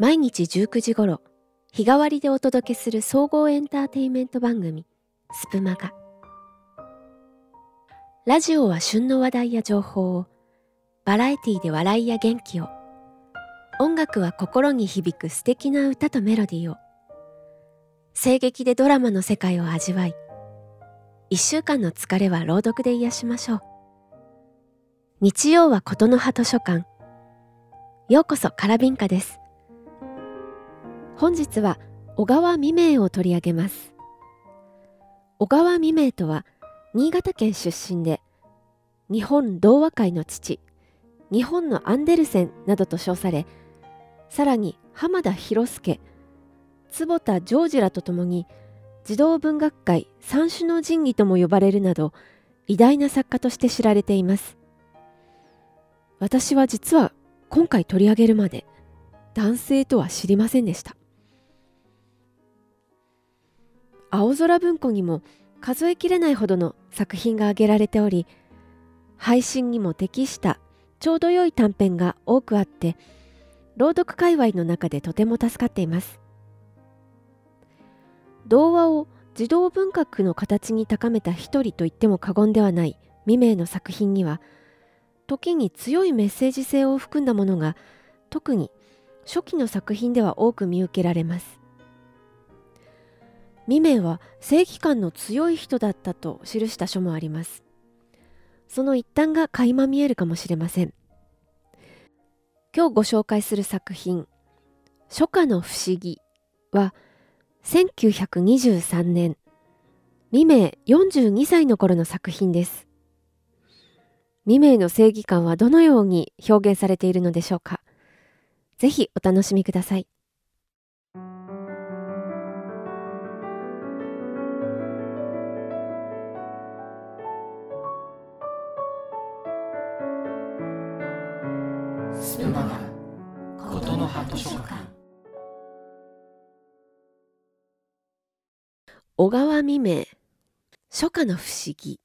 毎日19時頃日替わりでお届けする総合エンターテインメント番組スプマガ。ラジオは旬の話題や情報をバラエティで笑いや元気を音楽は心に響く素敵な歌とメロディーを声劇でドラマの世界を味わい一週間の疲れは朗読で癒しましょう。日曜は琴の葉図書館。ようこそカラビンカです。本日は小川未明を取り上げます。小川未明とは新潟県出身で日本童話界の父日本のアンデルセンなどと称されさらに浜田博介坪田ジョージらと共に児童文学界三種の神器とも呼ばれるなど偉大な作家として知られています。私は実は今回取り上げるまで男性とは知りませんでした。青空文庫にも数えきれないほどの作品が挙げられており配信にも適したちょうど良い短編が多くあって朗読界隈の中でとても助かっています。童話を児童文学の形に高めた一人と言っても過言ではない未明の作品には時に強いメッセージ性を含んだものが特に初期の作品では多く見受けられます。未明は正義感の強い人だったと記した書もあります。その一端が垣間見えるかもしれません。今日ご紹介する作品「初夏の不思議」は1923年未明42歳の頃の作品です。未明の正義感はどのように表現されているのでしょうか？ぜひお楽しみください。小川未明。初夏の不思議。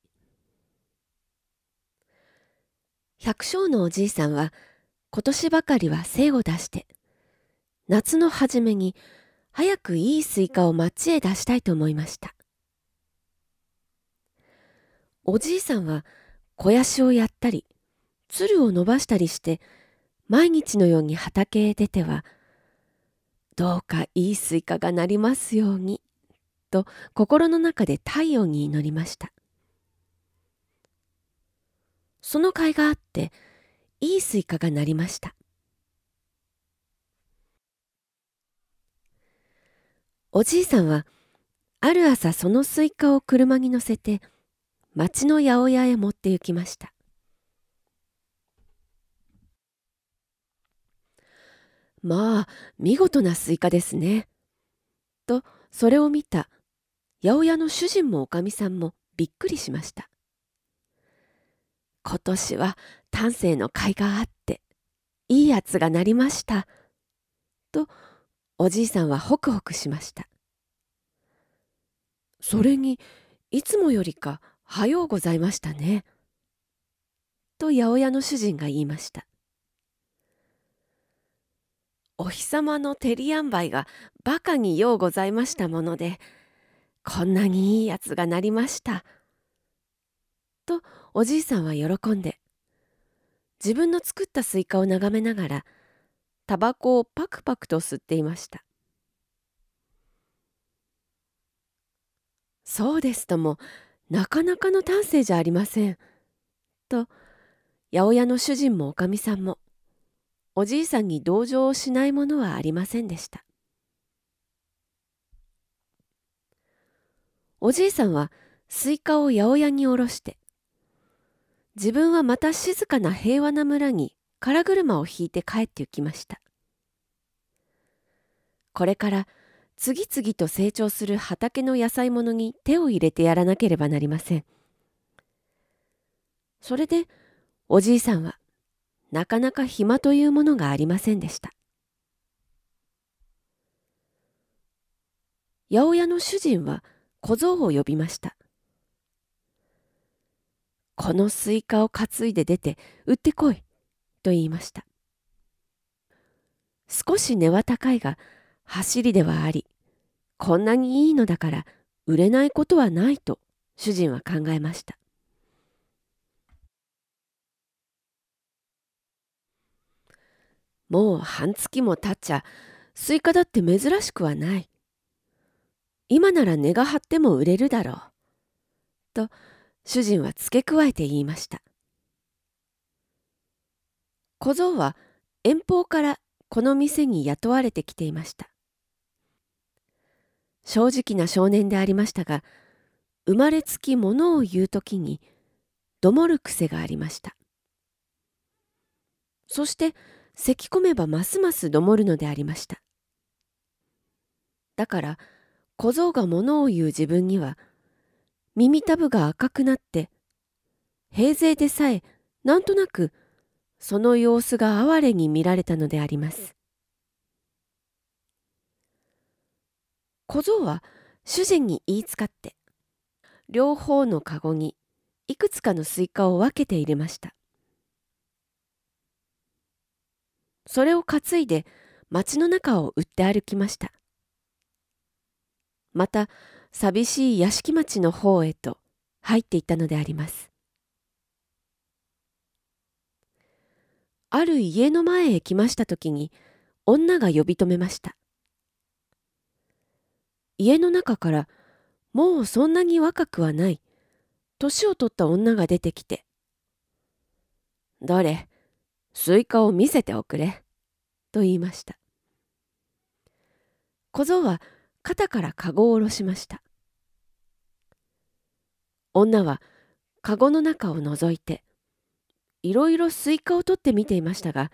百姓のおじいさんは今年ばかりは精を出して夏の初めに早くいいスイカを町へ出したいと思いました。おじいさんは肥やしをやったり蔓を伸ばしたりして毎日のように畑へ出てはどうかいいスイカがなりますように。と心の中で太陽に祈りました。その甲斐があっていいスイカがなりました。おじいさんはある朝そのスイカを車に乗せて町の八百屋へ持って行きましたまあ見事なスイカですねとそれを見た八百屋の主人もおかみさんもびっくりしました。今年は丹精の甲斐があっていいやつがなりましたとおじいさんはホクホクしました。それにいつもよりかはようございましたねと八百屋の主人が言いました。お日様の照り塩梅がバカにようございましたものでこんなにいいやつがなりました。とおじいさんは喜んで自分の作ったスイカを眺めながらタバコをパクパクと吸っていました。そうですともなかなかの丹精じゃありません。と八百屋の主人もおかみさんもおじいさんに同情をしないものはありませんでした。おじいさんはスイカを八百屋に卸して自分はまた静かな平和な村に空車を引いて帰って行きました。これから次々と成長する畑の野菜物に手を入れてやらなければなりません。それでおじいさんはなかなか暇というものがありませんでした。八百屋の主人は小僧を呼びました。このスイカを担いで出て売ってこいと言いました。少し値は高いが走りではありこんなにいいのだから売れないことはないと主人は考えました。もう半月も経っちゃスイカだって珍しくはない。今なら値が張っても売れるだろう。と主人は付け加えて言いました。小僧は遠方からこの店に雇われてきていました。正直な少年でありましたが生まれつきものを言う時にどもる癖がありました。そして咳き込めばますますどもるのでありました。だから小僧がものを言う時分には耳たぶが赤くなって平生でさえなんとなくその様子が哀れに見られたのであります。小僧は主人に言いつかって両方のかごにいくつかのスイカを分けて入れました。それを担いで町の中を売って歩きました。また寂しい屋敷町の方へと入っていったのであります。ある家の前へ来ました時に女が呼び止めました。家の中からもうそんなに若くはない年を取った女が出てきて「どれスイカを見せておくれ」と言いました。小僧は肩からかごを下ろしました。女はかごの中を覗いていろいろスイカを取って見ていましたが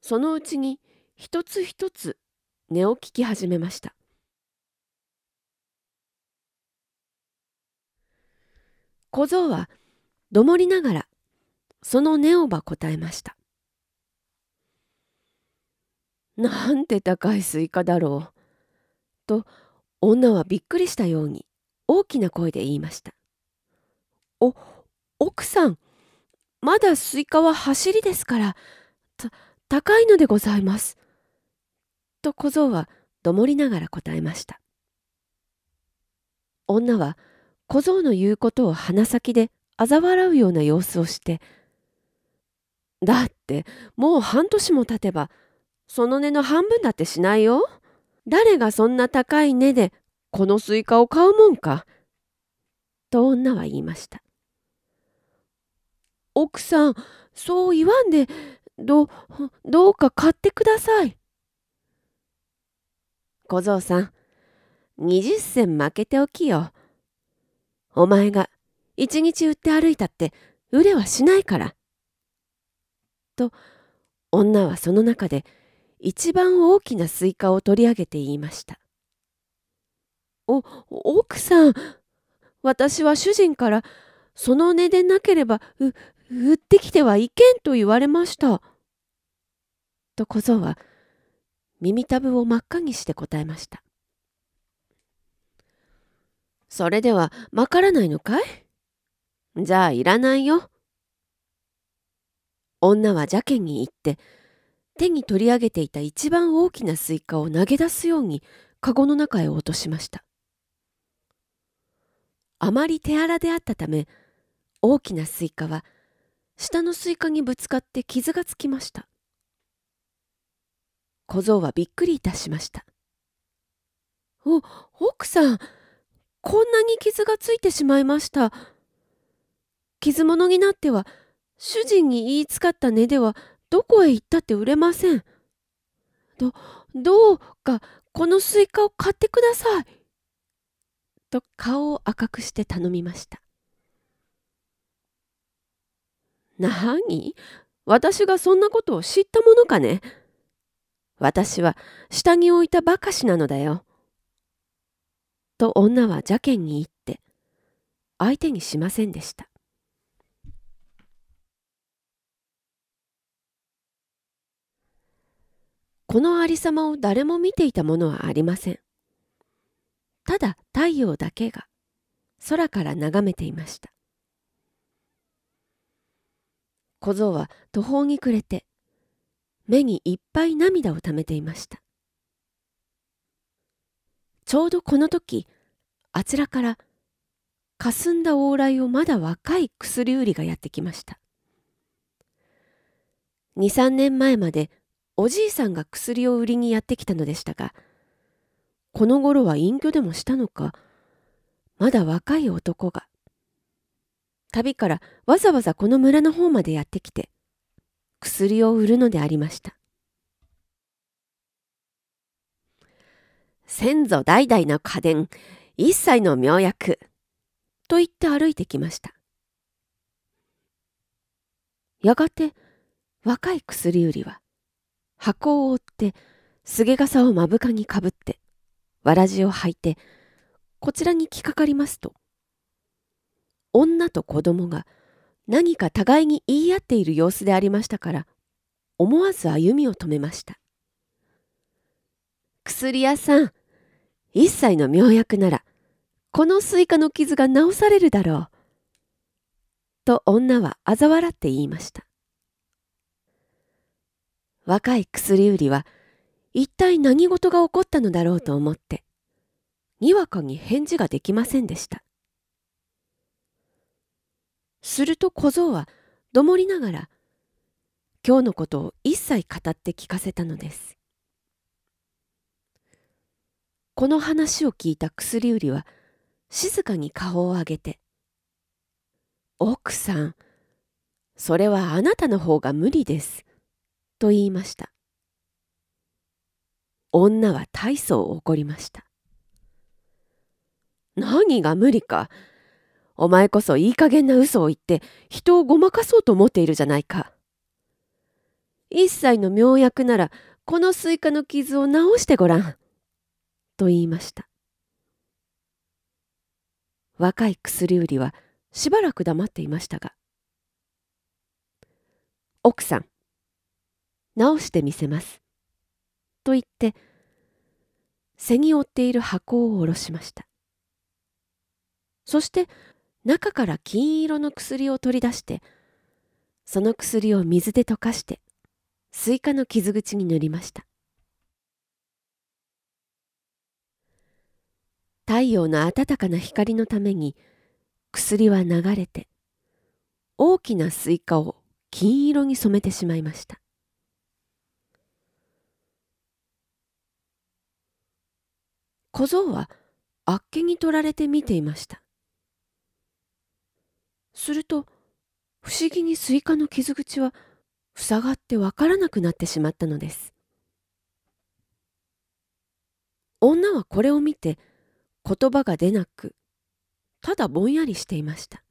そのうちに一つ一つ値を聞き始めました。小僧はどもりながらその値をば答えました。なんて高いスイカだろうと女はびっくりしたように大きな声で言いましたお奥さんまだスイカは走りですから、た、高いのでございます。と小僧はどもりながら答えました。女は小僧の言うことを鼻先で嘲笑うような様子をして、だってもう半月も経てば、その値の半分だってしないよ。誰がそんな高い値でこのスイカを買うもんか。と女は言いました。奥さん、そう言わんで、ど、どうか買ってください。小僧さん、二十銭負けておきよ。お前が一日売って歩いたって売れはしないから。と、女はその中で一番大きなスイカを取り上げて言いました。お、奥さん、私は主人からその値でなければう売ってきてはいけんと言われました。と小僧は耳たぶを真っ赤にして答えました。それではまからないのかい？じゃあいらないよ。女は邪険に言って手に取り上げていた一番大きなスイカを投げ出すようにかごの中へ落としました。あまり手荒であったため大きなスイカは下のスイカにぶつかって傷がつきました。小僧はびっくりいたしましたお奥さんこんなに傷がついてしまいました。傷物になっては主人に言いつかった値ではどこへ行ったって売れません。どどうかこのスイカを買ってください。と顔を赤くして頼みました。何私がそんなことを知ったものかね？私は下に置いたばかしなのだよ。と女は邪険に言って相手にしませんでした。このありさまを誰も見ていたものはありません。ただ太陽だけが空から眺めていました。小僧は途方に暮れて目にいっぱい涙をためていましたちょうどこの時あちらから霞んだ往来をまだ若い薬売りがやってきました23年前までおじいさんが薬を売りにやってきたのでしたがこの頃は隠居でもしたのか？まだ若い男が。旅からわざわざこの村の方までやってきて薬を売るのでありました。先祖代々の家電一切の妙薬と言って歩いてきました。やがて若い薬売りは箱を負ってすげ傘を目深にかぶってわらじを履いてこちらに来かかりますと女と子供が何か互いに言い合っている様子でありましたから思わず歩みを止めました。薬屋さん一切の妙薬ならこのスイカの傷が治されるだろうと女は嘲笑って言いました。若い薬売りは一体何事が起こったのだろうと思ってにわかに返事ができませんでした。すると小僧はどもりながら今日のことを一切語って聞かせたのです。この話を聞いた薬売りは静かに顔を上げて「奥さんそれはあなたの方が無理です」と言いました女は大層怒りました何が無理かお前こそいい加減な嘘を言って人をごまかそうと思っているじゃないか。一切の妙薬ならこのスイカの傷を治してごらん。と言いました。若い薬売りはしばらく黙っていましたが、奥さん、治してみせます。と言って、背に負っている箱を下ろしました。そして中から金色の薬を取り出してその薬を水で溶かしてスイカの傷口に塗りました太陽の暖かな光のために薬は流れて大きなスイカを金色に染めてしまいました小僧はあっけに取られて見ていました。すると不思議にスイカの傷口は塞がってわからなくなってしまったのです。女はこれを見て言葉が出なくただぼんやりしていました。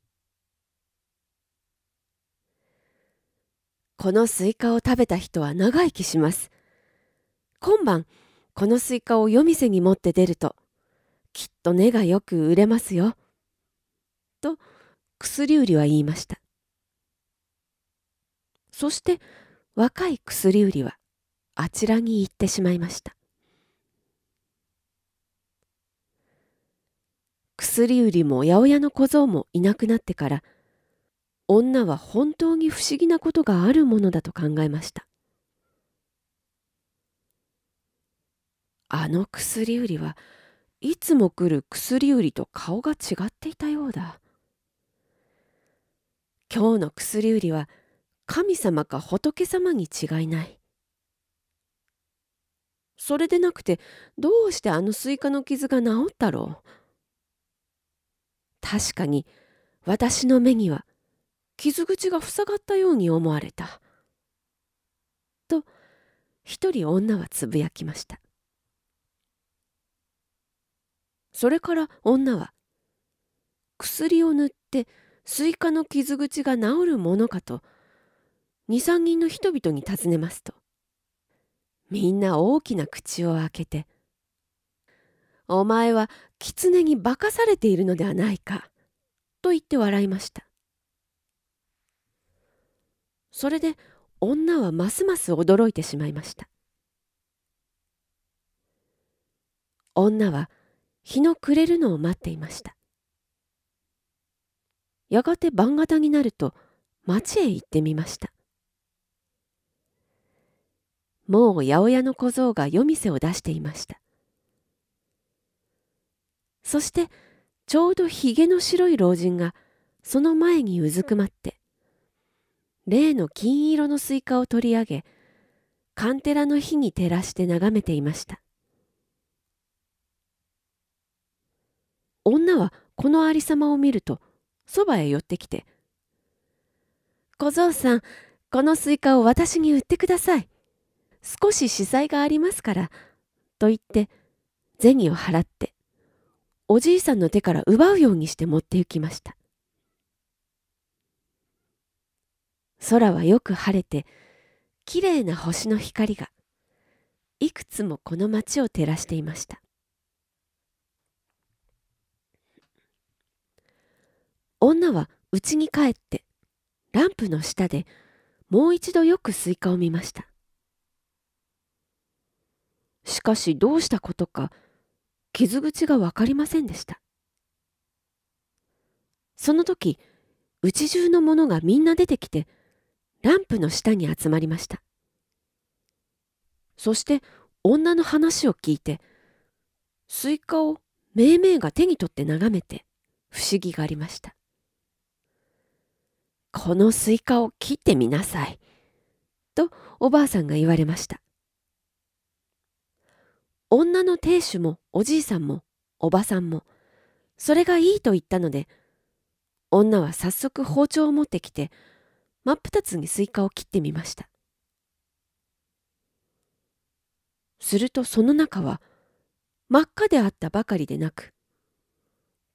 このスイカを食べた人は長生きします。今晩このスイカを夜店に持って出るときっと値がよく売れますよ。と薬売りは言いました。そして若い薬売りはあちらに行ってしまいました。薬売りも八百屋の小僧もいなくなってから女は本当に不思議なことがあるものだと考えました。あの薬売りはいつも来る薬売りと顔が違っていたようだ今日の薬売りは神様か仏様に違いない。それでなくてどうしてあのスイカの傷が治ったろう確かに私の目には傷口が塞がったように思われた。と一人女はつぶやきました。それから女は薬を塗ってスイカの傷口が治るものかと2、3人の人々に尋ねますとみんな大きな口を開けて「お前は狐に化かされているのではないか」と言って笑いました。それで女はますます驚いてしまいました。女は日の暮れるのを待っていました。やがて晩方になると町へ行ってみました。もう八百屋の小僧が夜店を出していました。そしてちょうどひげの白い老人がその前にうずくまって例の金色のスイカを取り上げカンテラの火に照らして眺めていました。女はこのありさまを見るとそばへ寄ってきて「小僧さんこのスイカを私に売ってください。少し子細がありますから」と言って銭を払っておじいさんの手から奪うようにして持って行きました空はよく晴れてきれいな星の光がいくつもこの町を照らしていました女は家に帰ってランプの下でもう一度よくスイカを見ました。しかしどうしたことか傷口が分かりませんでした。その時家中の者がみんな出てきてランプの下に集まりました。そして女の話を聞いてスイカをめいめいが手に取って眺めて不思議がりました。このスイカを切ってみなさい。とおばあさんが言われました。女の亭主もおじいさんもおばあさんもそれがいいと言ったので女は早速包丁を持ってきて真っ二つにスイカを切ってみましたするとその中は真っ赤であったばかりでなく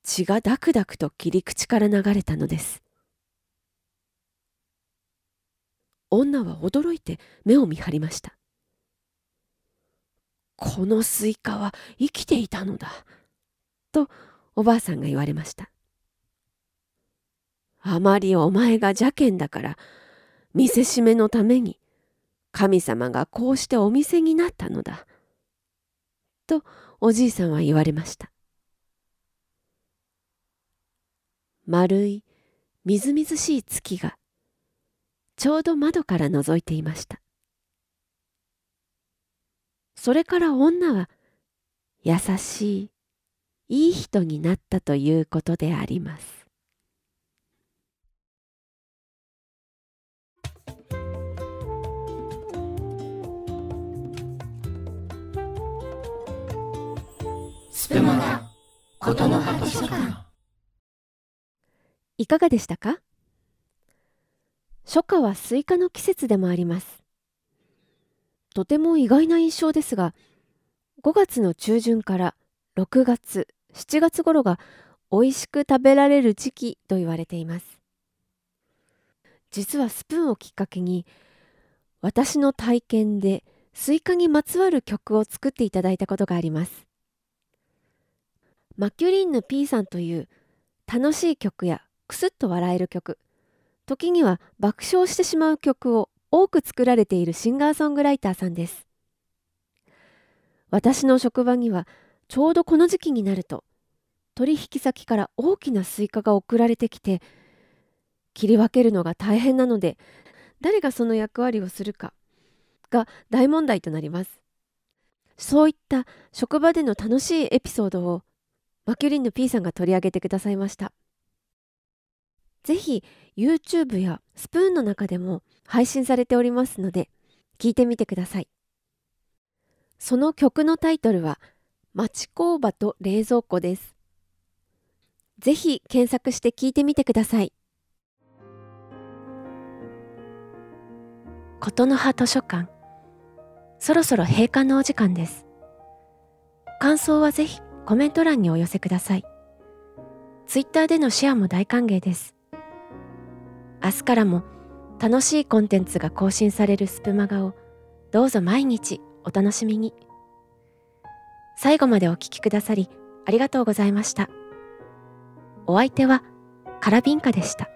血がダクダクと切り口から流れたのです女は驚いて目を見張りました。このスイカは生きていたのだ。とおばあさんが言われました。あまりお前が邪険だから見せしめのために神様がこうしてお見せになったのだ。とおじいさんは言われました。丸いみずみずしい月がちょうど窓から覗いていました。それから女は優しいいい人になったということであります。スプことの葉図書館。いかがでしたか？初夏はスイカの季節でもあります。とても意外な印象ですが、5月の中旬から6月、7月頃が美味しく食べられる時期と言われています。実はスプーンをきっかけに、私の体験でスイカにまつわる曲を作っていただいたことがあります。マキュリンヌ P さんという楽しい曲やクスッと笑える曲、時には爆笑してしまう曲を多く作られているシンガーソングライターさんです。私の職場にはちょうどこの時期になると取引先から大きなスイカが送られてきて切り分けるのが大変なので誰がその役割をするかが大問題となります。そういった職場での楽しいエピソードをマキュリンの P さんが取り上げてくださいました。ぜひ YouTube やスプーンの中でも配信されておりますので聞いてみてください。その曲のタイトルは町工場と冷蔵庫です。ぜひ検索して聞いてみてください。琴の葉図書館。そろそろ閉館のお時間です。感想はぜひコメント欄にお寄せください。ツイッターでのシェアも大歓迎です。明日からも楽しいコンテンツが更新されるスプマガをどうぞ毎日お楽しみに。最後までお聴きくださりありがとうございました。お相手はカラビンカでした。